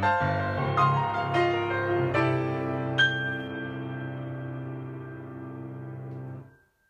Música